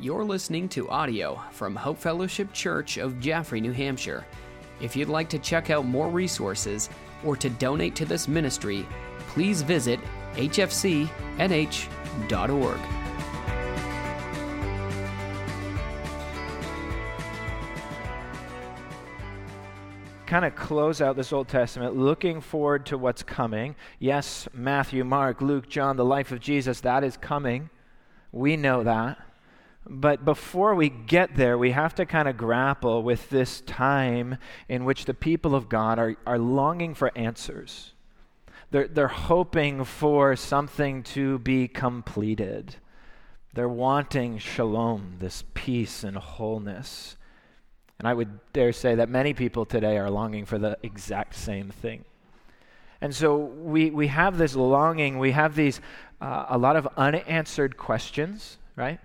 You're listening to audio from Hope Fellowship Church of Jaffrey, New Hampshire. If you'd like to check out more resources or to donate to this ministry, please visit hfcnh.org. kind of close out this Old Testament looking forward to what's coming. Yes, Matthew, Mark, Luke, John, the life of Jesus, that is coming. We know that. But before we get there, we have to kind of grapple with this time in which the people of God are, are longing for answers. They're, they're hoping for something to be completed. They're wanting shalom, this peace and wholeness. And I would dare say that many people today are longing for the exact same thing. And so we, we have this longing, we have these, uh, a lot of unanswered questions, right?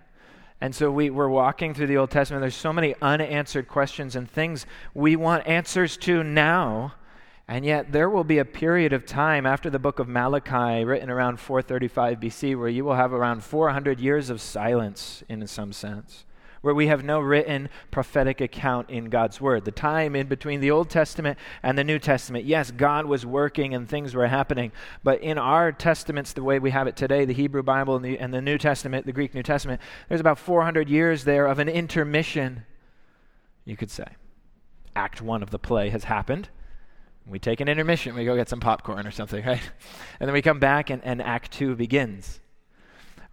And so we, we're walking through the Old Testament. There's so many unanswered questions and things we want answers to now. And yet, there will be a period of time after the book of Malachi, written around 435 BC, where you will have around 400 years of silence in some sense where we have no written prophetic account in God's Word. The time in between the Old Testament and the New Testament, yes, God was working and things were happening, but in our testaments, the way we have it today, the Hebrew Bible and the, and the New Testament, the Greek New Testament, there's about 400 years there of an intermission, you could say. Act one of the play has happened. We take an intermission, we go get some popcorn or something, right? And then we come back and, and Act two begins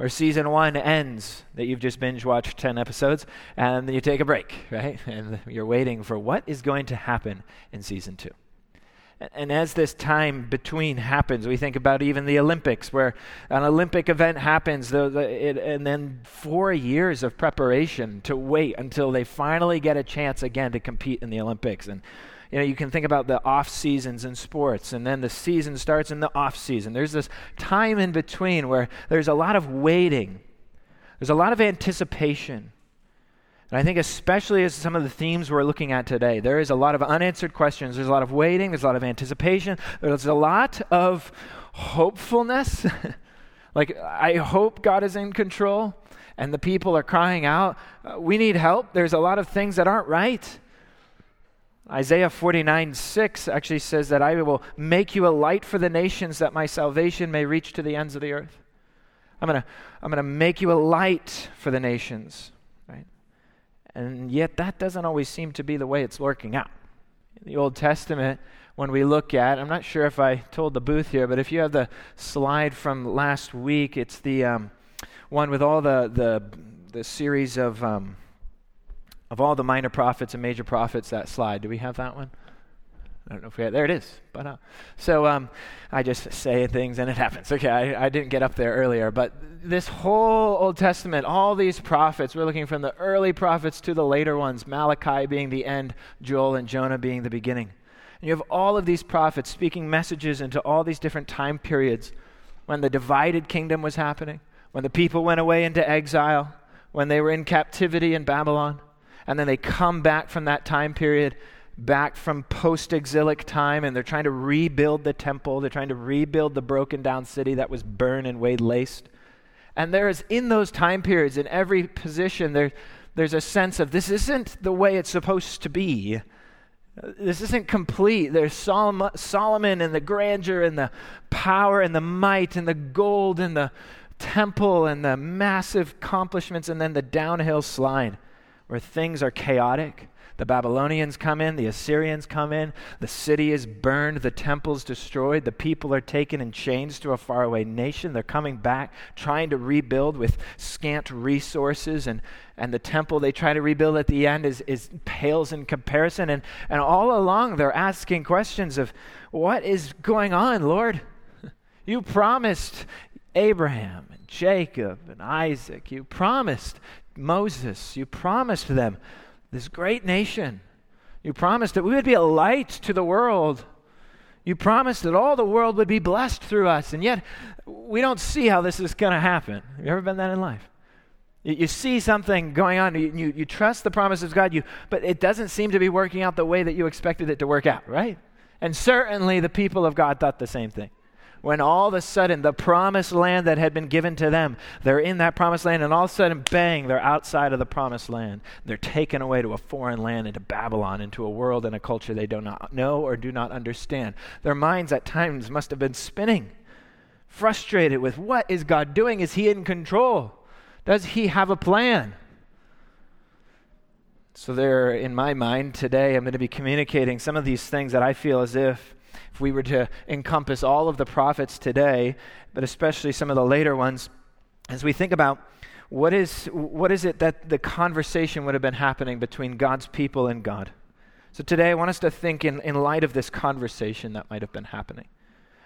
or season one ends that you've just binge watched 10 episodes and then you take a break, right? And you're waiting for what is going to happen in season two. And as this time between happens, we think about even the Olympics, where an Olympic event happens, and then four years of preparation to wait until they finally get a chance again to compete in the Olympics. And you know, you can think about the off seasons in sports, and then the season starts in the off season. There's this time in between where there's a lot of waiting, there's a lot of anticipation. And I think, especially as some of the themes we're looking at today, there is a lot of unanswered questions. There's a lot of waiting. There's a lot of anticipation. There's a lot of hopefulness. like, I hope God is in control. And the people are crying out, uh, We need help. There's a lot of things that aren't right. Isaiah 49 6 actually says that I will make you a light for the nations that my salvation may reach to the ends of the earth. I'm going to I'm to make you a light for the nations, right? And yet that doesn't always seem to be the way it's working out. In the Old Testament, when we look at, I'm not sure if I told the booth here, but if you have the slide from last week, it's the um, one with all the, the, the series of um, of all the minor prophets and major prophets, that slide. Do we have that one? I don't know if we have, there it is. But uh, so um, I just say things and it happens. Okay, I, I, didn't get up there earlier, but this whole Old Testament, all these prophets, we're looking from the early prophets to the later ones, Malachi being the end, Joel and Jonah being the beginning. And you have all of these prophets speaking messages into all these different time periods when the divided kingdom was happening, when the people went away into exile, when they were in captivity in Babylon and then they come back from that time period, back from post exilic time, and they're trying to rebuild the temple. They're trying to rebuild the broken down city that was burned and way laced. And there is, in those time periods, in every position, there, there's a sense of this isn't the way it's supposed to be. This isn't complete. There's Solomon and the grandeur and the power and the might and the gold and the temple and the massive accomplishments, and then the downhill slide where things are chaotic. The Babylonians come in, the Assyrians come in, the city is burned, the temple's destroyed, the people are taken in chains to a faraway nation. They're coming back, trying to rebuild with scant resources, and, and the temple they try to rebuild at the end is, is pales in comparison. And, and all along, they're asking questions of, What is going on, Lord? You promised Abraham and Jacob and Isaac. You promised Moses, you promised them this great nation. You promised that we would be a light to the world. You promised that all the world would be blessed through us, and yet we don't see how this is going to happen. Have you ever been that in life? You, you see something going on, you, you, you trust the promises of God, you, but it doesn't seem to be working out the way that you expected it to work out, right? And certainly the people of God thought the same thing. When all of a sudden the promised land that had been given to them, they're in that promised land, and all of a sudden, bang, they're outside of the promised land. They're taken away to a foreign land, into Babylon, into a world and a culture they do not know or do not understand. Their minds at times must have been spinning, frustrated with what is God doing? Is He in control? Does He have a plan? So, there, in my mind today, I'm going to be communicating some of these things that I feel as if if we were to encompass all of the prophets today, but especially some of the later ones, as we think about what is, what is it that the conversation would have been happening between God's people and God. So today I want us to think in, in light of this conversation that might have been happening.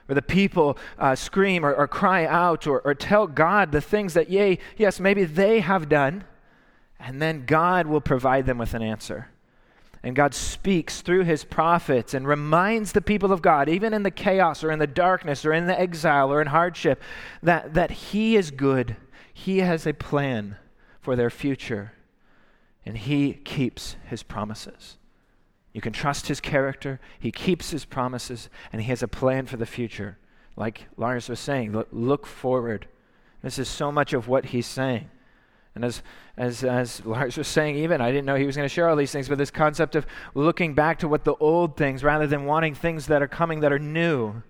Where the people uh, scream or, or, cry out or, or tell God the things that, yea, yes, maybe they have done, and then God will provide them with an answer. And God speaks through his prophets and reminds the people of God, even in the chaos or in the darkness or in the exile or in hardship, that, that he is good. He has a plan for their future, and he keeps his promises. You can trust his character, he keeps his promises, and he has a plan for the future. Like Lars was saying, look, look forward. This is so much of what he's saying. And as, as, as Lars was saying, even, I didn't know he was going to share all these things, but this concept of looking back to what the old things rather than wanting things that are coming that are new.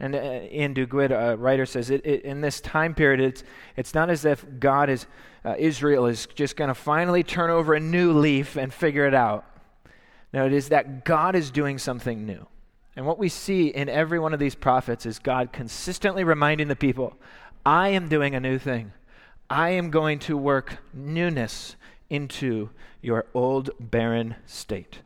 And uh, Iain Duguid, a writer, says it, it, in this time period, it's, it's not as if God is, uh, Israel is just going to finally turn over a new leaf and figure it out. No, it is that God is doing something new. And what we see in every one of these prophets is God consistently reminding the people, I am doing a new thing. I am going to work newness into your old barren state.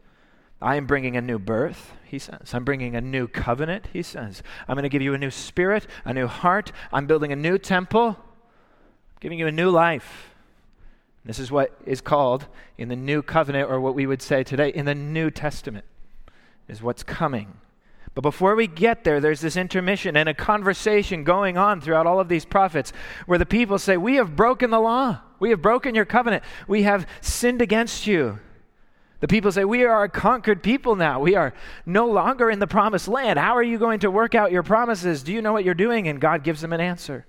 I am bringing a new birth, he says. I'm bringing a new covenant, he says. I'm going to give you a new spirit, a new heart. I'm building a new temple, I'm giving you a new life. This is what is called in the new covenant, or what we would say today in the New Testament, is what's coming. But before we get there, there's this intermission and a conversation going on throughout all of these prophets where the people say, We have broken the law. We have broken your covenant. We have sinned against you. The people say, We are a conquered people now. We are no longer in the promised land. How are you going to work out your promises? Do you know what you're doing? And God gives them an answer.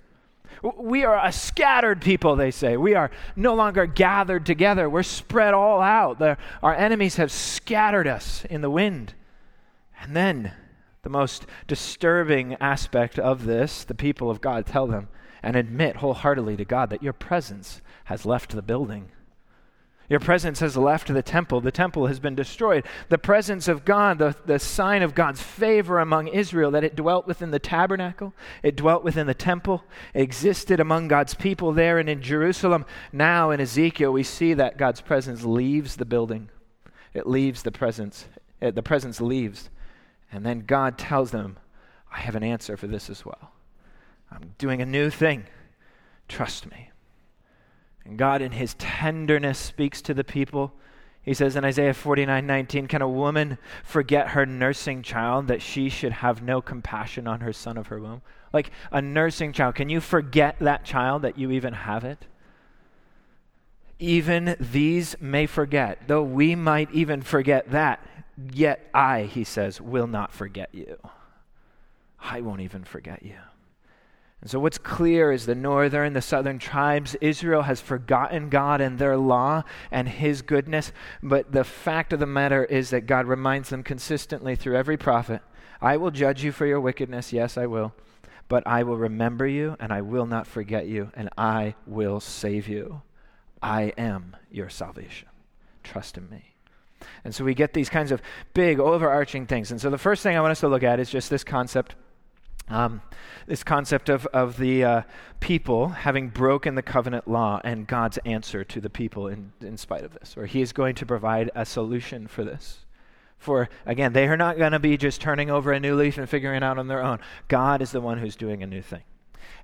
We are a scattered people, they say. We are no longer gathered together. We're spread all out. our enemies have scattered us in the wind. And then the most disturbing aspect of this, the people of God tell them and admit wholeheartedly to God that your presence has left the building. Your presence has left the temple. The temple has been destroyed. The presence of God, the, the sign of God's favor among Israel, that it dwelt within the tabernacle, it dwelt within the temple, existed among God's people there and in Jerusalem. Now in Ezekiel, we see that God's presence leaves the building. It leaves the presence. It, the presence leaves. And then God tells them, I have an answer for this as well. I'm doing a new thing. Trust me. And God, in his tenderness, speaks to the people. He says in Isaiah 49 19, Can a woman forget her nursing child that she should have no compassion on her son of her womb? Like a nursing child, can you forget that child that you even have it? Even these may forget, though we might even forget that. Yet I, he says, will not forget you. I won't even forget you. And so, what's clear is the northern, the southern tribes, Israel has forgotten God and their law and his goodness. But the fact of the matter is that God reminds them consistently through every prophet I will judge you for your wickedness. Yes, I will. But I will remember you and I will not forget you and I will save you. I am your salvation. Trust in me. And so we get these kinds of big, overarching things. And so the first thing I want us to look at is just this concept. Um, this concept of, of the uh, people having broken the covenant law and God's answer to the people in, in spite of this, or He is going to provide a solution for this. For, again, they are not going to be just turning over a new leaf and figuring it out on their own. God is the one who's doing a new thing.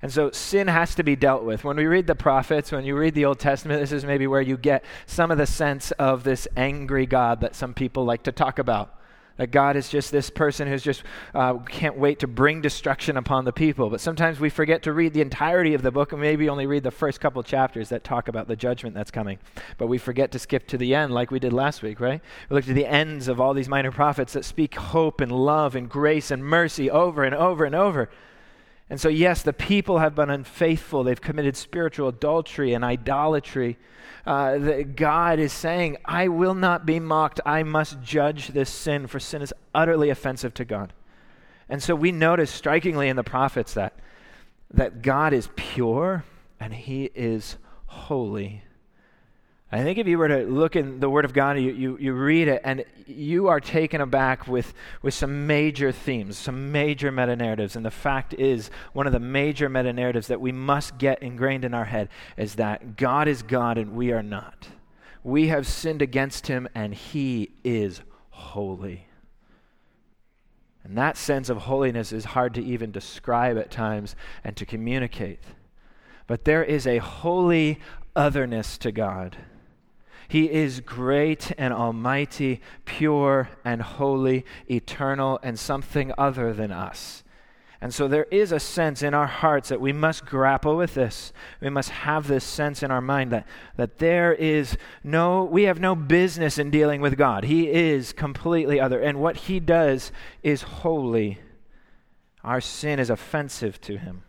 And so sin has to be dealt with. When we read the prophets, when you read the Old Testament, this is maybe where you get some of the sense of this angry God that some people like to talk about. That God is just this person who's just uh, can't wait to bring destruction upon the people. But sometimes we forget to read the entirety of the book and maybe only read the first couple chapters that talk about the judgment that's coming. But we forget to skip to the end like we did last week, right? We looked at the ends of all these minor prophets that speak hope and love and grace and mercy over and over and over. And so, yes, the people have been unfaithful. They've committed spiritual adultery and idolatry. Uh, God is saying, I will not be mocked. I must judge this sin, for sin is utterly offensive to God. And so we notice strikingly in the prophets that, that God is pure and he is holy. I think if you were to look in the Word of God, you, you, you read it, and you are taken aback with, with some major themes, some major meta narratives. And the fact is, one of the major meta narratives that we must get ingrained in our head is that God is God and we are not. We have sinned against Him, and He is holy. And that sense of holiness is hard to even describe at times and to communicate. But there is a holy otherness to God he is great and almighty, pure and holy, eternal, and something other than us. And so there is a sense in our hearts that we must grapple with this. We must have this sense in our mind that, that there is no, we have no business in dealing with God. He is completely other. And what He does is holy. Our sin is offensive to Him.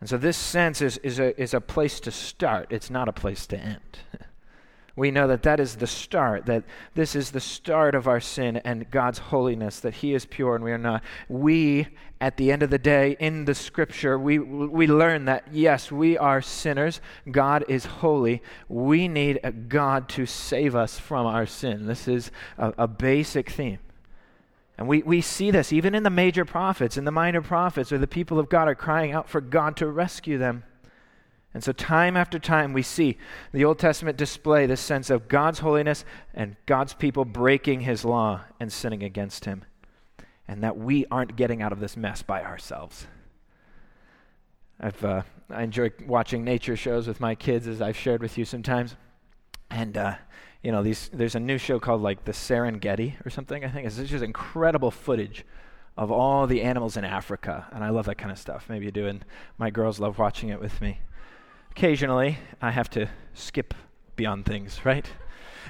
And so this sense is, is, a, is a place to start, it's not a place to end. we know that that is the start, that this is the start of our sin and God's holiness, that He is pure and we are not. We, at the end of the day, in the scripture, we, we learn that yes, we are sinners. God is holy. We need a God to save us from our sin. This is a, a basic theme. And we, we see this even in the major prophets, in the minor prophets, where the people of God are crying out for God to rescue them. And so, time after time, we see the Old Testament display this sense of God's holiness and God's people breaking his law and sinning against him. And that we aren't getting out of this mess by ourselves. I've, uh, I enjoy watching nature shows with my kids, as I've shared with you sometimes. And, uh, you know, these, there's a new show called like the Serengeti or something, I think. It's just incredible footage of all the animals in Africa. And I love that kind of stuff. Maybe you do, and my girls love watching it with me occasionally I have to skip beyond things, right?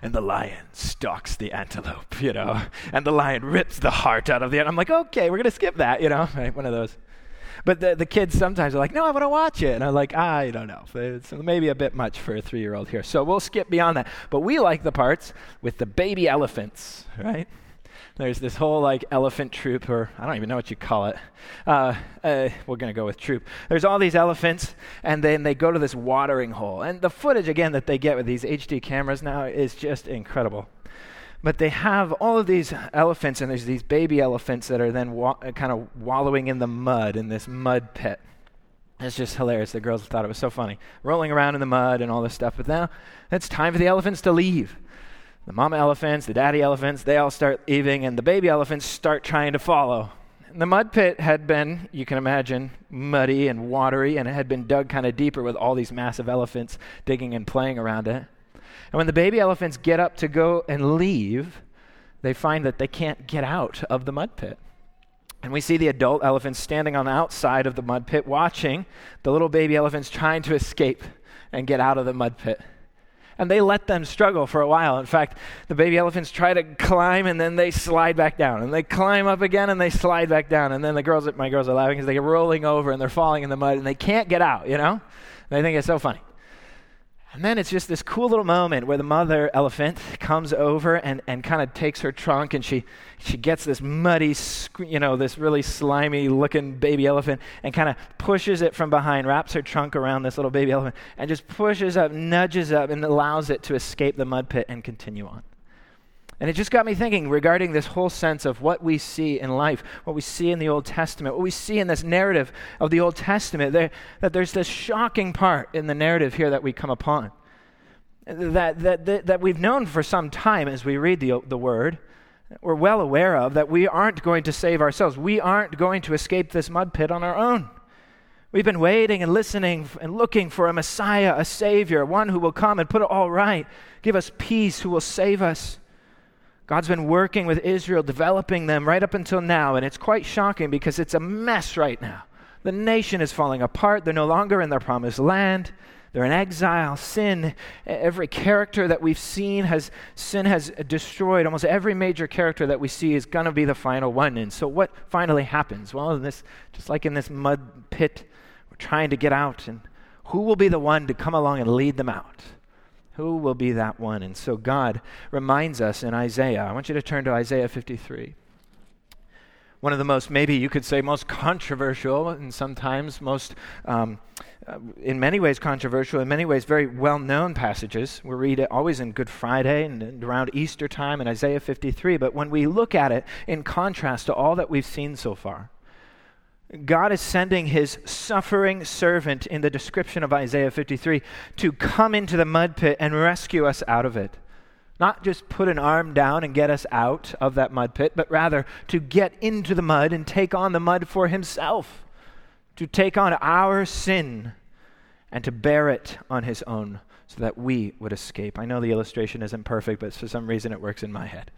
And the lion stalks the antelope, you know, and the lion rips the heart out of the. I'm like, okay, we're gonna skip that, you know, right? One of those. But the, the kids sometimes are like, no, I want to watch it. And I'm like, I don't know. It's maybe a bit much for a three year old here. So we'll skip beyond that. But we like the parts with the baby elephants, right? There's this whole like elephant troop, or I don't even know what you call it. Uh, uh, we're going to go with troop. There's all these elephants, and then they go to this watering hole. And the footage, again, that they get with these HD cameras now is just incredible. But they have all of these elephants, and there's these baby elephants that are then wa- kind of wallowing in the mud in this mud pit. It's just hilarious. The girls thought it was so funny. Rolling around in the mud and all this stuff. But now it's time for the elephants to leave. The mama elephants, the daddy elephants, they all start leaving, and the baby elephants start trying to follow. And the mud pit had been, you can imagine, muddy and watery, and it had been dug kind of deeper with all these massive elephants digging and playing around it. And when the baby elephants get up to go and leave, they find that they can't get out of the mud pit. And we see the adult elephants standing on the outside of the mud pit watching the little baby elephants trying to escape and get out of the mud pit and they let them struggle for a while. In fact, the baby elephants try to climb and then they slide back down, and they climb up again and they slide back down, and then the girls, my girls are laughing because they're rolling over and they're falling in the mud and they can't get out. You know, And they think it's so funny. And then it's just this cool little moment where the mother elephant comes over and, and kind of takes her trunk and she, she gets this muddy, you know, this really slimy looking baby elephant and kind of pushes it from behind, wraps her trunk around this little baby elephant, and just pushes up, nudges up, and allows it to escape the mud pit and continue on. And it just got me thinking regarding this whole sense of what we see in life, what we see in the Old Testament, what we see in this narrative of the Old Testament, there, that there's this shocking part in the narrative here that we come upon. That, that, that, that we've known for some time as we read the, the Word, we're well aware of, that we aren't going to save ourselves. We aren't going to escape this mud pit on our own. We've been waiting and listening and looking for a Messiah, a Savior, one who will come and put it all right, give us peace, who will save us. God's been working with Israel, developing them right up until now, and it's quite shocking because it's a mess right now. The nation is falling apart. They're no longer in their promised land. They're in exile. Sin, every character that we've seen has sin has destroyed. Almost every major character that we see is going to be the final one. And so what finally happens? Well, in this just like in this mud pit, we're trying to get out and who will be the one to come along and lead them out? Who will be that one? And so God reminds us in Isaiah. I want you to turn to Isaiah 53 one of the most, maybe you could say, most controversial and sometimes most, um, uh, in many ways, controversial, in many ways, very well known passages. We read it always in Good Friday and, and around Easter time in Isaiah 53. But when we look at it in contrast to all that we've seen so far, God is sending his suffering servant in the description of Isaiah 53 to come into the mud pit and rescue us out of it. Not just put an arm down and get us out of that mud pit, but rather to get into the mud and take on the mud for himself, to take on our sin and to bear it on his own so that we would escape. I know the illustration isn't perfect, but for some reason it works in my head.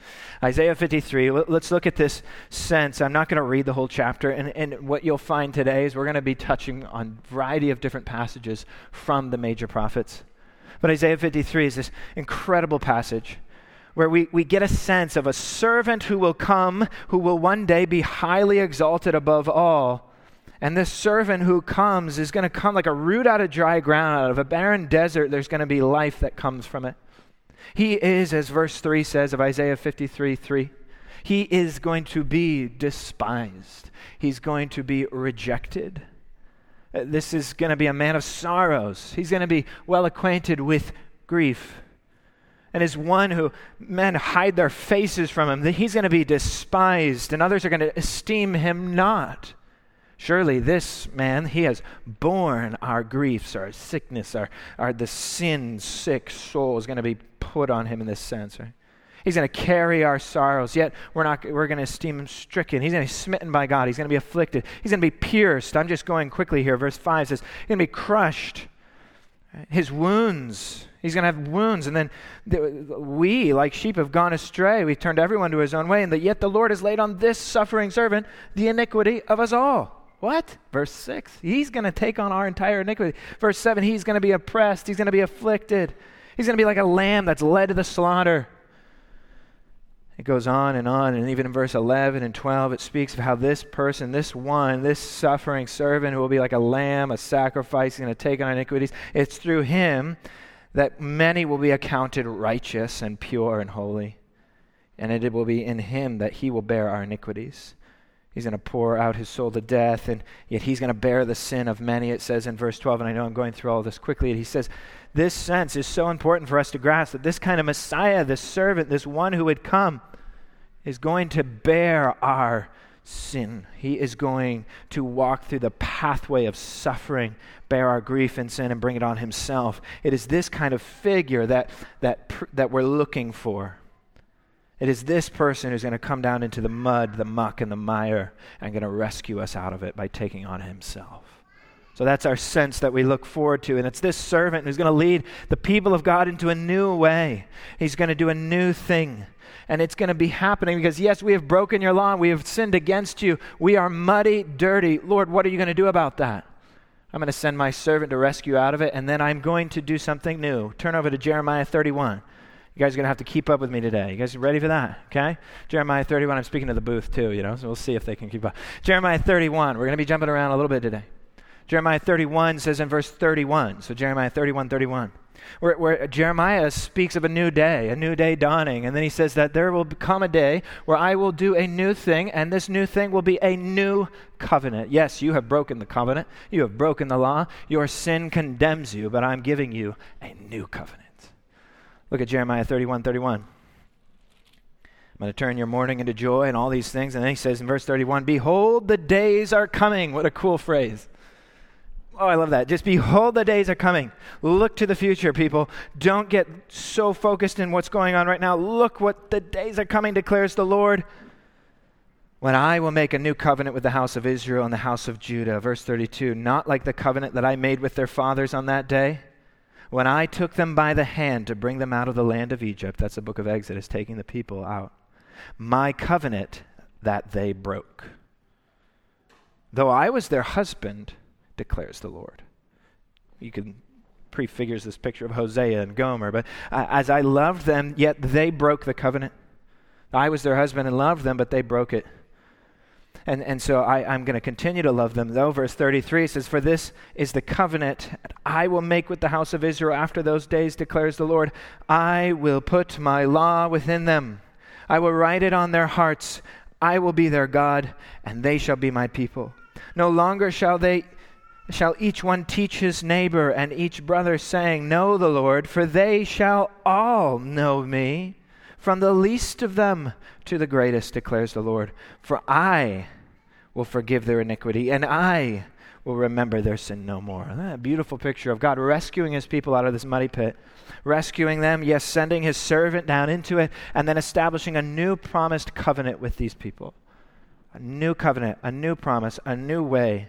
Isaiah 53, let's look at this sense. I'm not going to read the whole chapter, and, and what you'll find today is we're going to be touching on a variety of different passages from the major prophets. But Isaiah 53 is this incredible passage where we, we get a sense of a servant who will come, who will one day be highly exalted above all. And this servant who comes is going to come like a root out of dry ground, out of a barren desert. There's going to be life that comes from it. He is, as verse 3 says of Isaiah 53 3, he is going to be despised, he's going to be rejected. Uh, this is going to be a man of sorrows. He's going to be well acquainted with grief. And is one who men hide their faces from him, that he's going to be despised, and others are going to esteem him not. Surely this man, he has borne our griefs, our sickness, our, our the sin sick soul is going to be put on him in this sense, right? He's going to carry our sorrows, yet we're, not, we're going to esteem him stricken. He's going to be smitten by God. He's going to be afflicted. He's going to be pierced. I'm just going quickly here. Verse 5 says, He's going to be crushed. His wounds, he's going to have wounds. And then we, like sheep, have gone astray. We've turned everyone to his own way. And yet the Lord has laid on this suffering servant the iniquity of us all. What? Verse 6. He's going to take on our entire iniquity. Verse 7. He's going to be oppressed. He's going to be afflicted. He's going to be like a lamb that's led to the slaughter. It goes on and on, and even in verse 11 and 12, it speaks of how this person, this one, this suffering servant who will be like a lamb, a sacrifice, going to take on iniquities, it's through him that many will be accounted righteous and pure and holy. And it will be in him that he will bear our iniquities. He's going to pour out his soul to death, and yet he's going to bear the sin of many, it says in verse 12. And I know I'm going through all this quickly. And He says, This sense is so important for us to grasp that this kind of Messiah, this servant, this one who would come, is going to bear our sin. He is going to walk through the pathway of suffering, bear our grief and sin, and bring it on himself. It is this kind of figure that, that, that we're looking for. It is this person who's going to come down into the mud, the muck, and the mire and going to rescue us out of it by taking on himself. So that's our sense that we look forward to. And it's this servant who's going to lead the people of God into a new way. He's going to do a new thing and it's going to be happening because, yes, we have broken your law, we have sinned against you, we are muddy, dirty. Lord, what are you going to do about that? I'm going to send my servant to rescue out of it, and then I'm going to do something new. Turn over to Jeremiah 31. You guys are going to have to keep up with me today. You guys ready for that? Okay? Jeremiah 31. I'm speaking to the booth too, you know, so we'll see if they can keep up. Jeremiah 31. We're going to be jumping around a little bit today. Jeremiah 31 says in verse 31. So Jeremiah 31, 31 where, where, Jeremiah speaks of a new day, a new day dawning. And then he says that there will come a day where I will do a new thing, and this new thing will be a new covenant. Yes, you have broken the covenant, you have broken the law, your sin condemns you, but I'm giving you a new covenant. Look at Jeremiah 31 31. I'm going to turn your mourning into joy and all these things. And then he says in verse 31 Behold, the days are coming. What a cool phrase. Oh, I love that. Just behold, the days are coming. Look to the future, people. Don't get so focused in what's going on right now. Look what the days are coming, declares the Lord. When I will make a new covenant with the house of Israel and the house of Judah. Verse 32 Not like the covenant that I made with their fathers on that day when I took them by the hand to bring them out of the land of Egypt. That's the book of Exodus, taking the people out. My covenant that they broke. Though I was their husband, declares the Lord. You can prefigures this picture of Hosea and Gomer, but uh, as I loved them, yet they broke the covenant. I was their husband and loved them, but they broke it. And, and so I, I'm going to continue to love them, though. Verse 33 says, For this is the covenant I will make with the house of Israel after those days, declares the Lord. I will put my law within them, I will write it on their hearts. I will be their God, and they shall be my people. No longer shall they shall each one teach his neighbor and each brother, saying, Know the Lord, for they shall all know me, from the least of them to the greatest, declares the Lord. For I will forgive their iniquity, and I will remember their sin no more. beautiful picture of God rescuing his people out of this muddy pit, rescuing them, yes, sending his servant down into it, and then establishing a new promised covenant with these people. A new covenant, a new promise, a new way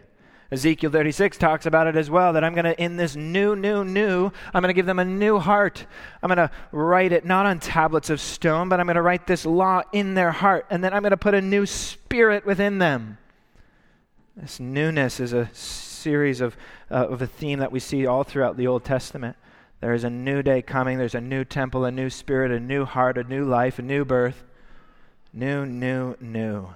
Ezekiel 36 talks about it as well that I'm going to, in this new, new, new, I'm going to give them a new heart. I'm going to write it not on tablets of stone, but I'm going to write this law in their heart. And then I'm going to put a new spirit within them. This newness is a series of, uh, of a theme that we see all throughout the Old Testament. There is a new day coming, there's a new temple, a new spirit, a new heart, a new life, a new birth. New, new, new.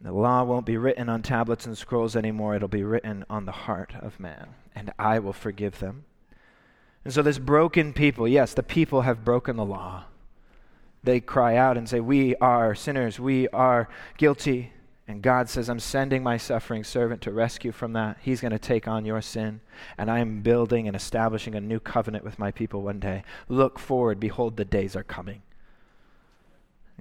The law won't be written on tablets and scrolls anymore. It'll be written on the heart of man, and I will forgive them. And so, this broken people, yes, the people have broken the law. They cry out and say, We are sinners. We are guilty. And God says, I'm sending my suffering servant to rescue from that. He's going to take on your sin. And I am building and establishing a new covenant with my people one day. Look forward. Behold, the days are coming.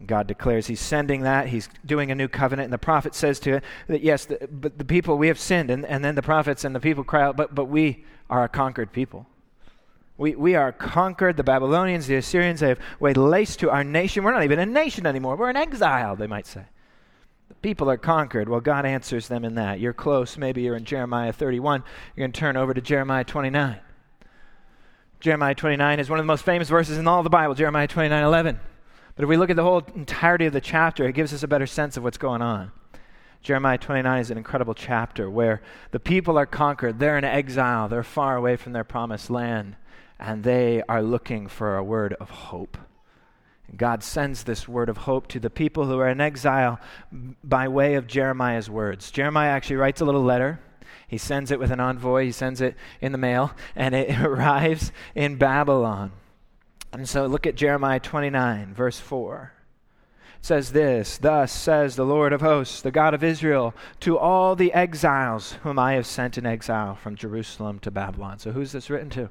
God declares He's sending that. He's doing a new covenant. And the prophet says to it that, yes, the, but the people, we have sinned. And, and then the prophets and the people cry out, but, but we are a conquered people. We, we are conquered. The Babylonians, the Assyrians, they have laid lace to our nation. We're not even a nation anymore. We're in exile, they might say. The people are conquered. Well, God answers them in that. You're close. Maybe you're in Jeremiah 31. You're going to turn over to Jeremiah 29. Jeremiah 29 is one of the most famous verses in all the Bible, Jeremiah 29 11. But if we look at the whole entirety of the chapter, it gives us a better sense of what's going on. Jeremiah 29 is an incredible chapter where the people are conquered. They're in exile. They're far away from their promised land. And they are looking for a word of hope. God sends this word of hope to the people who are in exile by way of Jeremiah's words. Jeremiah actually writes a little letter. He sends it with an envoy, he sends it in the mail, and it arrives in Babylon. And so look at Jeremiah 29, verse 4. It says this Thus says the Lord of hosts, the God of Israel, to all the exiles whom I have sent in exile from Jerusalem to Babylon. So who's this written to?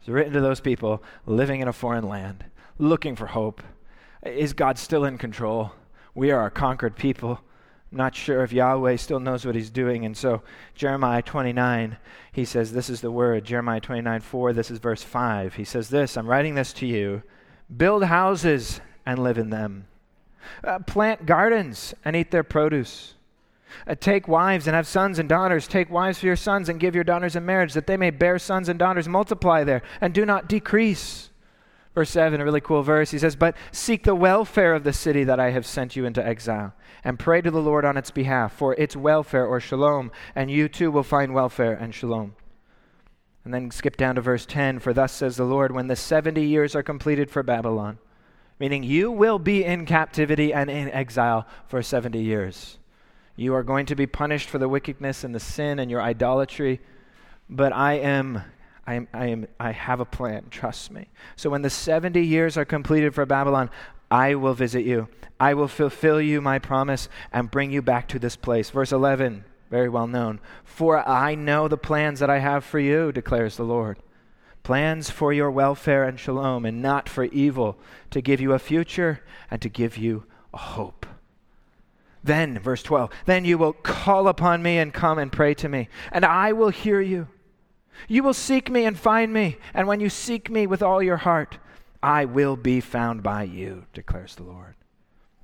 It's written to those people living in a foreign land, looking for hope. Is God still in control? We are a conquered people I'm not sure if Yahweh still knows what he's doing. And so, Jeremiah 29, he says, This is the word. Jeremiah 29, 4, this is verse 5. He says, This, I'm writing this to you build houses and live in them, uh, plant gardens and eat their produce. Uh, take wives and have sons and daughters. Take wives for your sons and give your daughters in marriage, that they may bear sons and daughters, multiply there, and do not decrease. Verse 7, a really cool verse. He says, But seek the welfare of the city that I have sent you into exile, and pray to the Lord on its behalf for its welfare or shalom, and you too will find welfare and shalom. And then skip down to verse 10 For thus says the Lord, when the 70 years are completed for Babylon, meaning you will be in captivity and in exile for 70 years. You are going to be punished for the wickedness and the sin and your idolatry, but I am I, am, I, am, I have a plan, trust me. So when the 70 years are completed for Babylon, I will visit you. I will fulfill you my promise and bring you back to this place. Verse 11, very well known. For I know the plans that I have for you, declares the Lord. Plans for your welfare and shalom, and not for evil, to give you a future and to give you a hope. Then, verse 12, then you will call upon me and come and pray to me, and I will hear you. You will seek me and find me, and when you seek me with all your heart, I will be found by you, declares the Lord.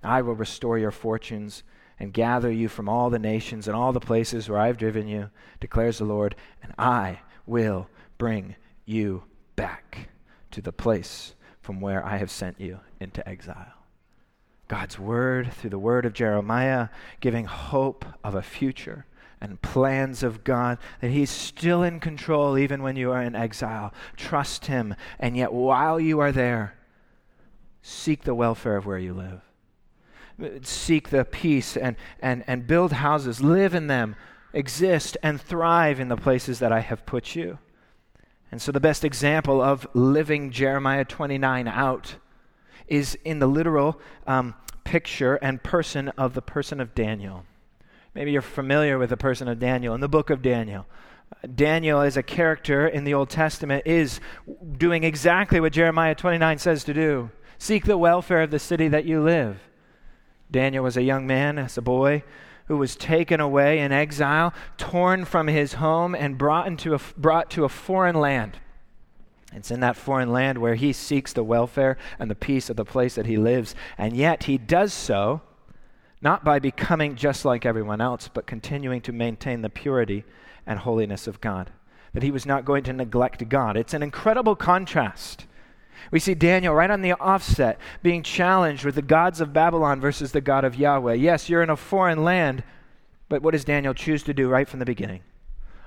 I will restore your fortunes and gather you from all the nations and all the places where I have driven you, declares the Lord, and I will bring you back to the place from where I have sent you into exile. God's word through the word of Jeremiah, giving hope of a future and plans of God, that He's still in control even when you are in exile. Trust Him, and yet while you are there, seek the welfare of where you live. Seek the peace and, and, and build houses, live in them, exist, and thrive in the places that I have put you. And so, the best example of living Jeremiah 29 out is in the literal um, picture and person of the person of Daniel. Maybe you're familiar with the person of Daniel in the book of Daniel. Daniel, as a character in the Old Testament, is doing exactly what Jeremiah 29 says to do seek the welfare of the city that you live. Daniel was a young man, as a boy, who was taken away in exile, torn from his home, and brought, into a, brought to a foreign land. It's in that foreign land where he seeks the welfare and the peace of the place that he lives. And yet he does so not by becoming just like everyone else, but continuing to maintain the purity and holiness of God. That he was not going to neglect God. It's an incredible contrast. We see Daniel right on the offset being challenged with the gods of Babylon versus the God of Yahweh. Yes, you're in a foreign land, but what does Daniel choose to do right from the beginning?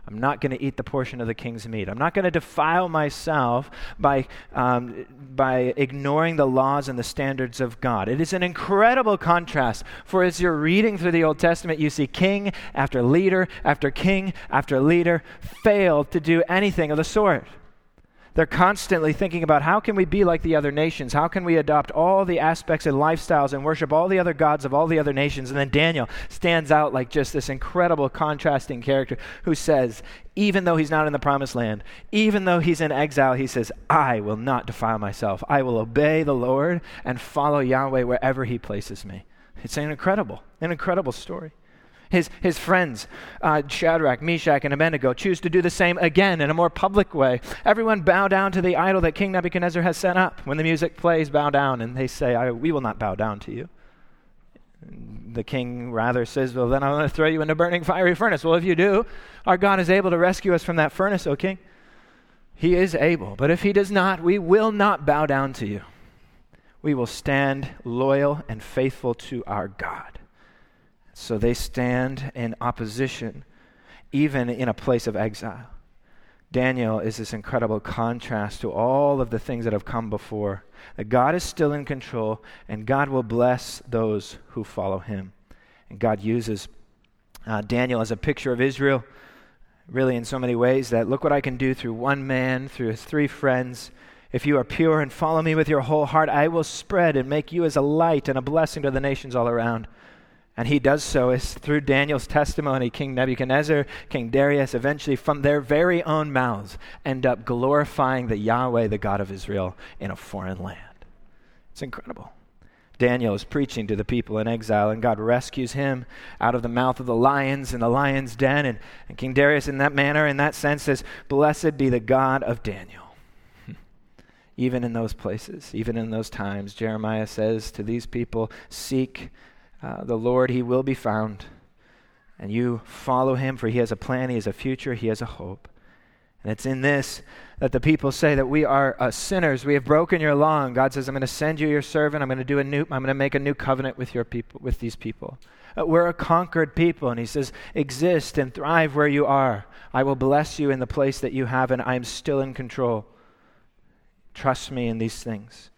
I'm not going to eat the portion of the king's meat. I'm not going to defile myself by, um, by ignoring the laws and the standards of God. It is an incredible contrast. For as you're reading through the Old Testament, you see king after leader after king after leader fail to do anything of the sort. They're constantly thinking about how can we be like the other nations? How can we adopt all the aspects and lifestyles and worship all the other gods of all the other nations? And then Daniel stands out like just this incredible contrasting character who says, even though he's not in the promised land, even though he's in exile, he says, I will not defile myself. I will obey the Lord and follow Yahweh wherever he places me. It's an incredible, an incredible story. His, his friends, uh, Shadrach, Meshach, and Abednego, choose to do the same again in a more public way. Everyone bow down to the idol that King Nebuchadnezzar has set up. When the music plays, bow down, and they say, We will not bow down to you. The king rather says, Well, then I'm going to throw you in a burning fiery furnace. Well, if you do, our God is able to rescue us from that furnace, O king. He is able. But if he does not, we will not bow down to you. We will stand loyal and faithful to our God. So they stand in opposition, even in a place of exile. Daniel is this incredible contrast to all of the things that have come before. That God is still in control, and God will bless those who follow him. And God uses uh, Daniel as a picture of Israel, really in so many ways that look what I can do through one man, through his three friends. If you are pure and follow me with your whole heart, I will spread and make you as a light and a blessing to the nations all around. And he does so is through Daniel's testimony, King Nebuchadnezzar, King Darius, eventually from their very own mouths, end up glorifying the Yahweh, the God of Israel, in a foreign land. It's incredible. Daniel is preaching to the people in exile, and God rescues him out of the mouth of the lions in the lion's den. And, and King Darius, in that manner, in that sense, says, Blessed be the God of Daniel. even in those places, even in those times, Jeremiah says to these people, Seek uh, the Lord, he will be found. And you follow him, for he has a plan, he has a future, he has a hope. And it's in this that the people say that we are uh, sinners. We have broken your law. And God says, I'm going to send you your servant. I'm going to do a new, I'm going to make a new covenant with your people, with these people. Uh, we're a conquered people. And he says, exist and thrive where you are. I will bless you in the place that you have, and I am still in control. Trust me in these things.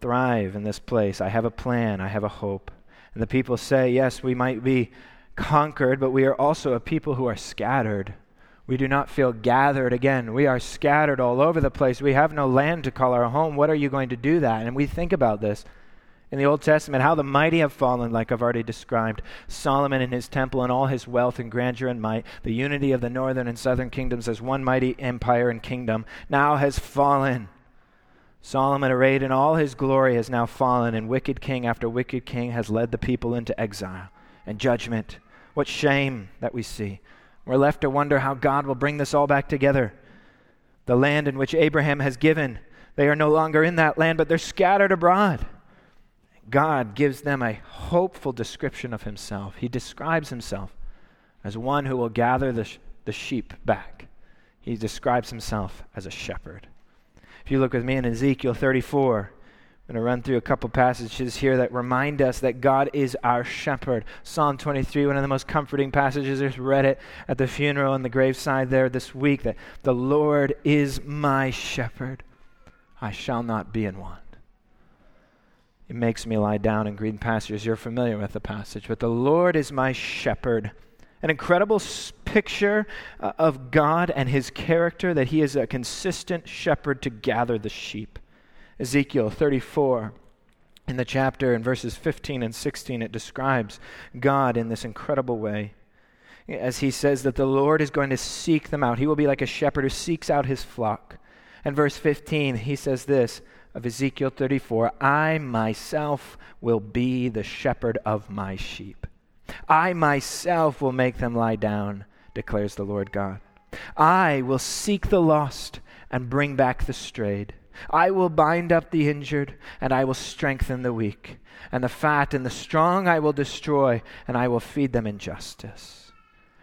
Thrive in this place. I have a plan. I have a hope. And the people say, Yes, we might be conquered, but we are also a people who are scattered. We do not feel gathered again. We are scattered all over the place. We have no land to call our home. What are you going to do that? And we think about this in the Old Testament, how the mighty have fallen, like I've already described. Solomon and his temple and all his wealth and grandeur and might, the unity of the northern and southern kingdoms as one mighty empire and kingdom, now has fallen. Solomon, arrayed in all his glory, has now fallen, and wicked king after wicked king has led the people into exile and judgment. What shame that we see. We're left to wonder how God will bring this all back together. The land in which Abraham has given, they are no longer in that land, but they're scattered abroad. God gives them a hopeful description of himself. He describes himself as one who will gather the, sh- the sheep back. He describes himself as a shepherd. If you look with me in Ezekiel 34, I'm going to run through a couple passages here that remind us that God is our shepherd. Psalm 23, one of the most comforting passages. I just read it at the funeral and the graveside there this week that the Lord is my shepherd. I shall not be in want. It makes me lie down in green pastures. You're familiar with the passage. But the Lord is my shepherd. An incredible picture uh, of God and his character that he is a consistent shepherd to gather the sheep. Ezekiel 34. In the chapter, in verses 15 and 16, it describes God in this incredible way. As he says that the Lord is going to seek them out. He will be like a shepherd who seeks out his flock. And verse 15, he says this of Ezekiel 34 I myself will be the shepherd of my sheep. I myself will make them lie down, declares the Lord God. I will seek the lost and bring back the strayed. I will bind up the injured, and I will strengthen the weak. And the fat and the strong I will destroy, and I will feed them in justice.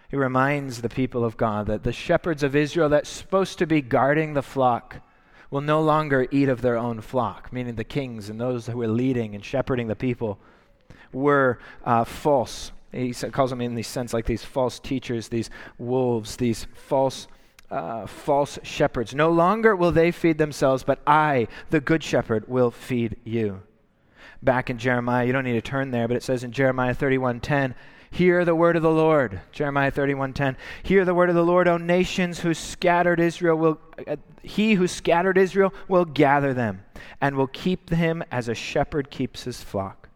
He reminds the people of God that the shepherds of Israel that's supposed to be guarding the flock will no longer eat of their own flock, meaning the kings and those who were leading and shepherding the people were uh, false. He calls them in the sense like these false teachers, these wolves, these false uh, false shepherds. No longer will they feed themselves, but I, the good shepherd, will feed you. Back in Jeremiah, you don't need to turn there, but it says in Jeremiah 31:10, Hear the word of the Lord. Jeremiah 31:10. Hear the word of the Lord, O nations who scattered Israel will uh, he who scattered Israel will gather them and will keep him as a shepherd keeps his flock.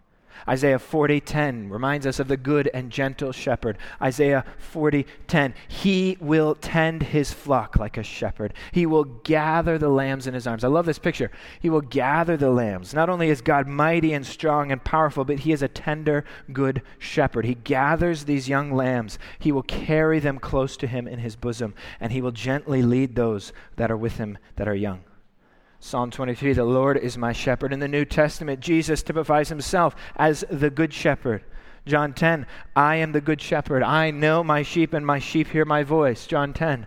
Isaiah 40:10 reminds us of the good and gentle shepherd. Isaiah 40:10 He will tend his flock like a shepherd. He will gather the lambs in his arms. I love this picture. He will gather the lambs. Not only is God mighty and strong and powerful, but he is a tender good shepherd. He gathers these young lambs. He will carry them close to him in his bosom, and he will gently lead those that are with him that are young. Psalm 23 The Lord is my shepherd. In the New Testament, Jesus typifies himself as the good shepherd. John 10 I am the good shepherd. I know my sheep, and my sheep hear my voice. John 10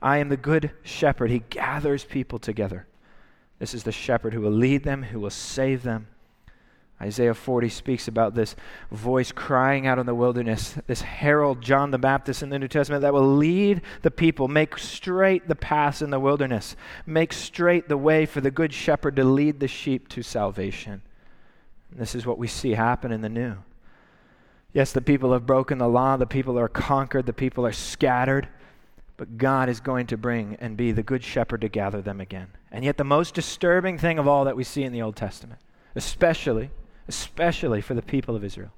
I am the good shepherd. He gathers people together. This is the shepherd who will lead them, who will save them. Isaiah 40 speaks about this voice crying out in the wilderness, this herald, John the Baptist in the New Testament, that will lead the people, make straight the paths in the wilderness, make straight the way for the good shepherd to lead the sheep to salvation. And this is what we see happen in the new. Yes, the people have broken the law, the people are conquered, the people are scattered, but God is going to bring and be the good shepherd to gather them again. And yet, the most disturbing thing of all that we see in the Old Testament, especially especially for the people of Israel.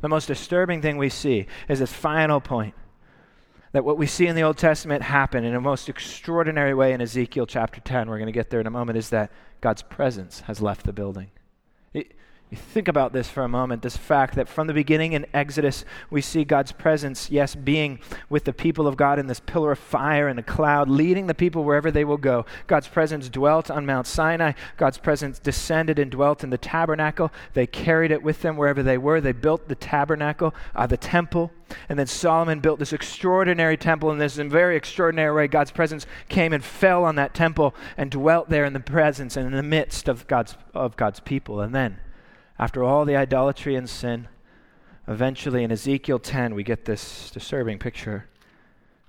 The most disturbing thing we see is this final point that what we see in the Old Testament happen in a most extraordinary way in Ezekiel chapter 10, we're going to get there in a moment, is that God's presence has left the building. It, think about this for a moment this fact that from the beginning in Exodus, we see God's presence, yes, being with the people of God in this pillar of fire and a cloud, leading the people wherever they will go. God's presence dwelt on Mount Sinai. God's presence descended and dwelt in the tabernacle. They carried it with them wherever they were. They built the tabernacle, uh, the temple. And then Solomon built this extraordinary temple in this very extraordinary way. God's presence came and fell on that temple and dwelt there in the presence and in the midst of God's, of God's people. And then, after all the idolatry and sin, eventually in Ezekiel 10, we get this disturbing picture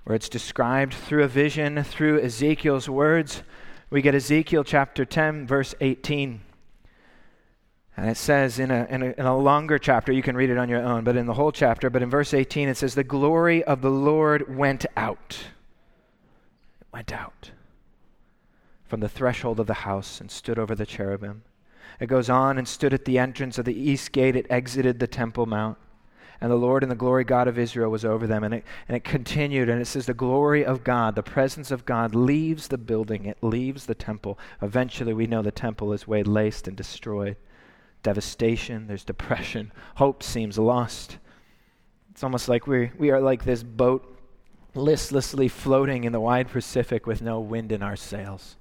where it's described through a vision, through Ezekiel's words. We get Ezekiel chapter 10, verse 18. And it says in a, in, a, in a longer chapter, you can read it on your own, but in the whole chapter, but in verse 18, it says, The glory of the Lord went out. It went out from the threshold of the house and stood over the cherubim. It goes on and stood at the entrance of the east gate. It exited the Temple Mount. And the Lord and the glory God of Israel was over them. And it, and it continued, and it says, The glory of God, the presence of God, leaves the building, it leaves the temple. Eventually, we know the temple is way laced and destroyed. Devastation, there's depression, hope seems lost. It's almost like we we are like this boat listlessly floating in the wide Pacific with no wind in our sails.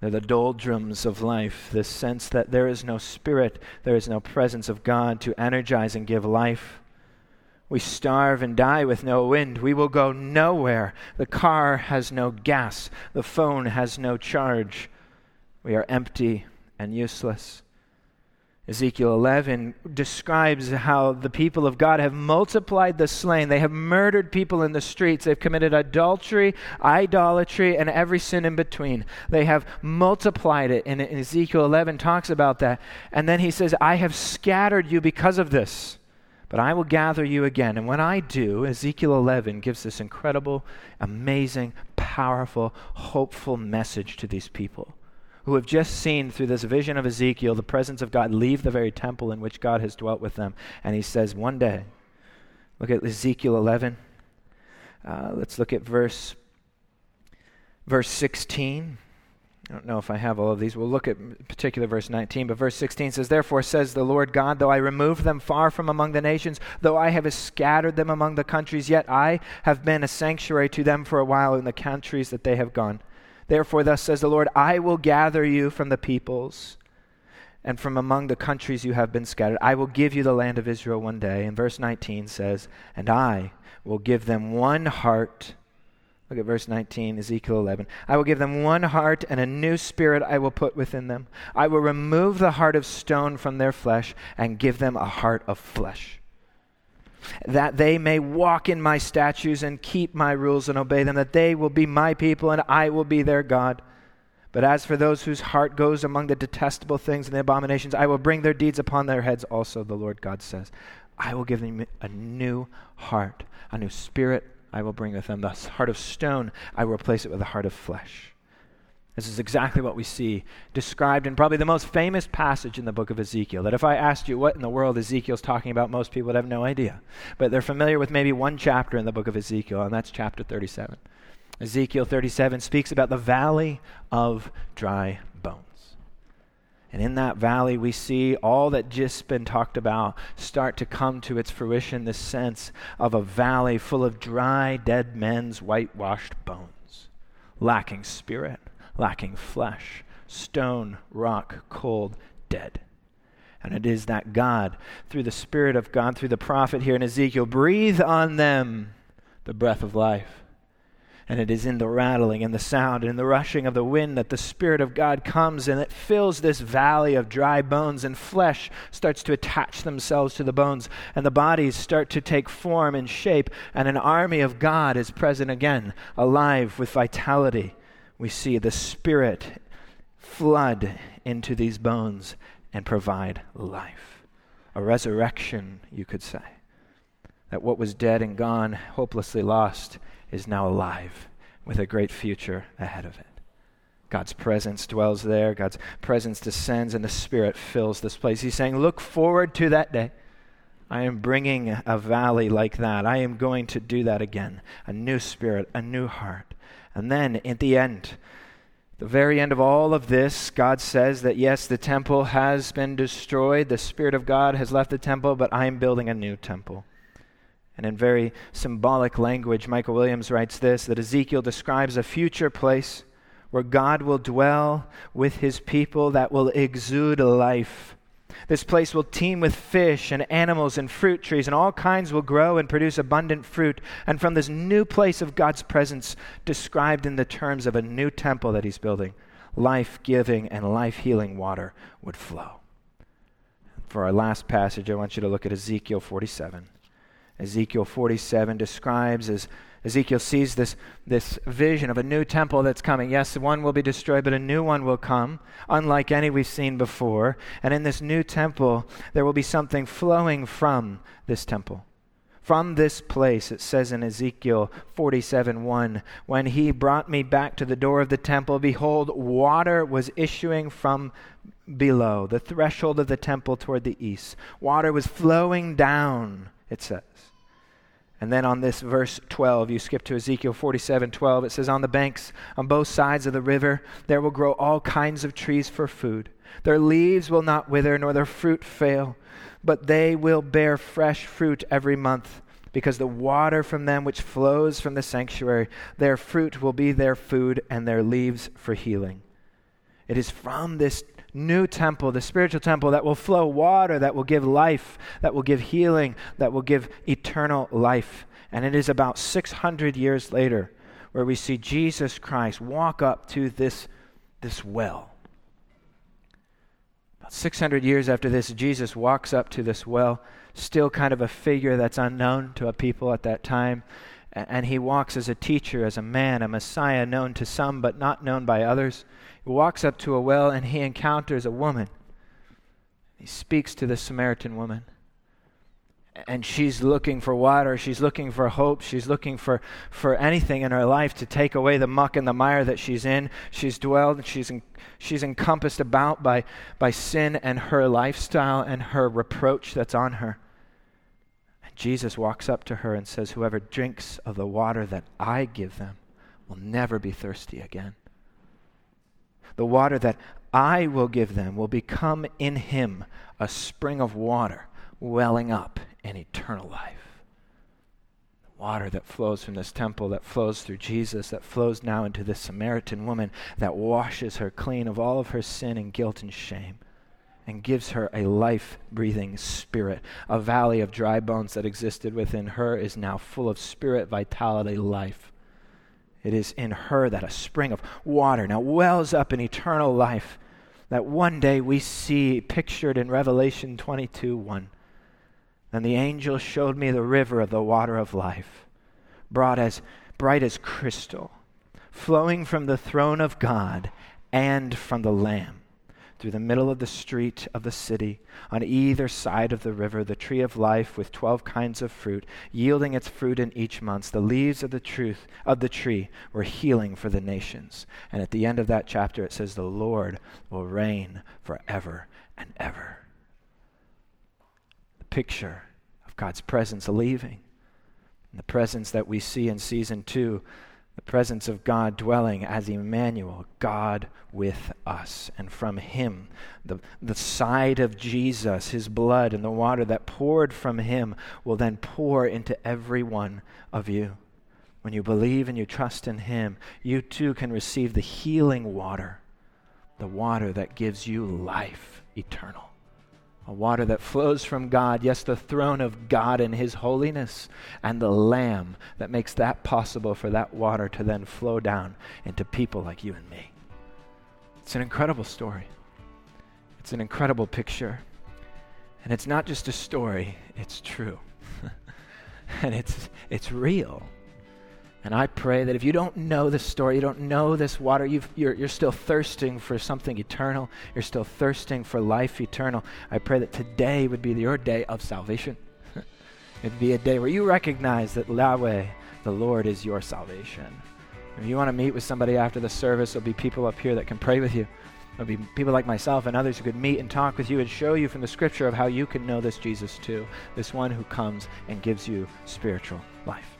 They're the doldrums of life, this sense that there is no spirit, there is no presence of God to energize and give life. We starve and die with no wind. We will go nowhere. The car has no gas. The phone has no charge. We are empty and useless. Ezekiel 11 describes how the people of God have multiplied the slain. They have murdered people in the streets. They've committed adultery, idolatry, and every sin in between. They have multiplied it. And Ezekiel 11 talks about that. And then he says, I have scattered you because of this, but I will gather you again. And when I do, Ezekiel 11 gives this incredible, amazing, powerful, hopeful message to these people who have just seen through this vision of Ezekiel the presence of God leave the very temple in which God has dwelt with them. And he says, one day, look at Ezekiel 11. Uh, let's look at verse, verse 16. I don't know if I have all of these. We'll look at particular verse 19, but verse 16 says, Therefore says the Lord God, though I remove them far from among the nations, though I have scattered them among the countries, yet I have been a sanctuary to them for a while in the countries that they have gone. Therefore, thus says the Lord, I will gather you from the peoples and from among the countries you have been scattered. I will give you the land of Israel one day. And verse 19 says, And I will give them one heart. Look at verse 19, Ezekiel 11. I will give them one heart, and a new spirit I will put within them. I will remove the heart of stone from their flesh and give them a heart of flesh that they may walk in my statutes and keep my rules and obey them, that they will be my people and I will be their God. But as for those whose heart goes among the detestable things and the abominations, I will bring their deeds upon their heads also, the Lord God says. I will give them a new heart, a new spirit I will bring with them. The heart of stone, I will replace it with a heart of flesh. This is exactly what we see described in probably the most famous passage in the book of Ezekiel. That if I asked you what in the world Ezekiel's talking about, most people would have no idea. But they're familiar with maybe one chapter in the book of Ezekiel, and that's chapter 37. Ezekiel 37 speaks about the valley of dry bones. And in that valley, we see all that just been talked about start to come to its fruition this sense of a valley full of dry, dead men's whitewashed bones, lacking spirit lacking flesh, stone, rock, cold, dead. And it is that God, through the Spirit of God, through the prophet here in Ezekiel, breathe on them the breath of life. And it is in the rattling and the sound and the rushing of the wind that the Spirit of God comes and it fills this valley of dry bones, and flesh starts to attach themselves to the bones, and the bodies start to take form and shape, and an army of God is present again, alive with vitality we see the Spirit flood into these bones and provide life. A resurrection, you could say. That what was dead and gone, hopelessly lost, is now alive with a great future ahead of it. God's presence dwells there. God's presence descends, and the Spirit fills this place. He's saying, Look forward to that day. I am bringing a valley like that. I am going to do that again. A new spirit, a new heart. And then at the end, the very end of all of this, God says that yes, the temple has been destroyed, the Spirit of God has left the temple, but I am building a new temple. And in very symbolic language, Michael Williams writes this that Ezekiel describes a future place where God will dwell with his people that will exude life this place will teem with fish and animals and fruit trees, and all kinds will grow and produce abundant fruit. And from this new place of God's presence, described in the terms of a new temple that He's building, life giving and life healing water would flow. For our last passage, I want you to look at Ezekiel 47. Ezekiel 47 describes as Ezekiel sees this, this vision of a new temple that's coming. Yes, one will be destroyed, but a new one will come, unlike any we've seen before. And in this new temple, there will be something flowing from this temple. From this place, it says in Ezekiel 47 1, when he brought me back to the door of the temple, behold, water was issuing from below, the threshold of the temple toward the east. Water was flowing down, it says. And then on this verse 12, you skip to Ezekiel 47 12, it says, On the banks, on both sides of the river, there will grow all kinds of trees for food. Their leaves will not wither, nor their fruit fail, but they will bear fresh fruit every month, because the water from them which flows from the sanctuary, their fruit will be their food, and their leaves for healing. It is from this new temple, the spiritual temple that will flow water, that will give life, that will give healing, that will give eternal life. And it is about 600 years later where we see Jesus Christ walk up to this, this well. About 600 years after this, Jesus walks up to this well, still kind of a figure that's unknown to a people at that time. And he walks as a teacher, as a man, a Messiah known to some but not known by others. Walks up to a well and he encounters a woman. He speaks to the Samaritan woman and she's looking for water, she's looking for hope, she's looking for, for anything in her life to take away the muck and the mire that she's in. She's dwelled, she's, in, she's encompassed about by, by sin and her lifestyle and her reproach that's on her. And Jesus walks up to her and says, Whoever drinks of the water that I give them will never be thirsty again. The water that I will give them will become in him a spring of water welling up and eternal life. The water that flows from this temple, that flows through Jesus, that flows now into this Samaritan woman, that washes her clean of all of her sin and guilt and shame and gives her a life breathing spirit. A valley of dry bones that existed within her is now full of spirit, vitality, life. It is in her that a spring of water now wells up in eternal life that one day we see pictured in Revelation 22 1. And the angel showed me the river of the water of life, brought as bright as crystal, flowing from the throne of God and from the Lamb. Through the middle of the street of the city, on either side of the river, the tree of life with twelve kinds of fruit, yielding its fruit in each month. The leaves of the truth of the tree were healing for the nations. And at the end of that chapter, it says, The Lord will reign forever and ever The picture of God's presence leaving. The presence that we see in season two, the presence of God dwelling as Emmanuel, God with us. And from Him, the, the side of Jesus, His blood and the water that poured from Him will then pour into every one of you. When you believe and you trust in Him, you too can receive the healing water, the water that gives you life eternal a water that flows from God, yes, the throne of God in His holiness, and the Lamb that makes that possible for that water to then flow down into people like you and me. It's an incredible story. It's an incredible picture. And it's not just a story, it's true. and it's, it's real. And I pray that if you don't know this story, you don't know this water, you are still thirsting for something eternal, you're still thirsting for life eternal. I pray that today would be your day of salvation. It'd be a day where you recognize that Yahweh, the Lord, is your salvation. If you want to meet with somebody after the service, there'll be people up here that can pray with you. There'll be people like myself and others who could meet and talk with you and show you from the scripture of how you can know this Jesus too, this one who comes and gives you spiritual life.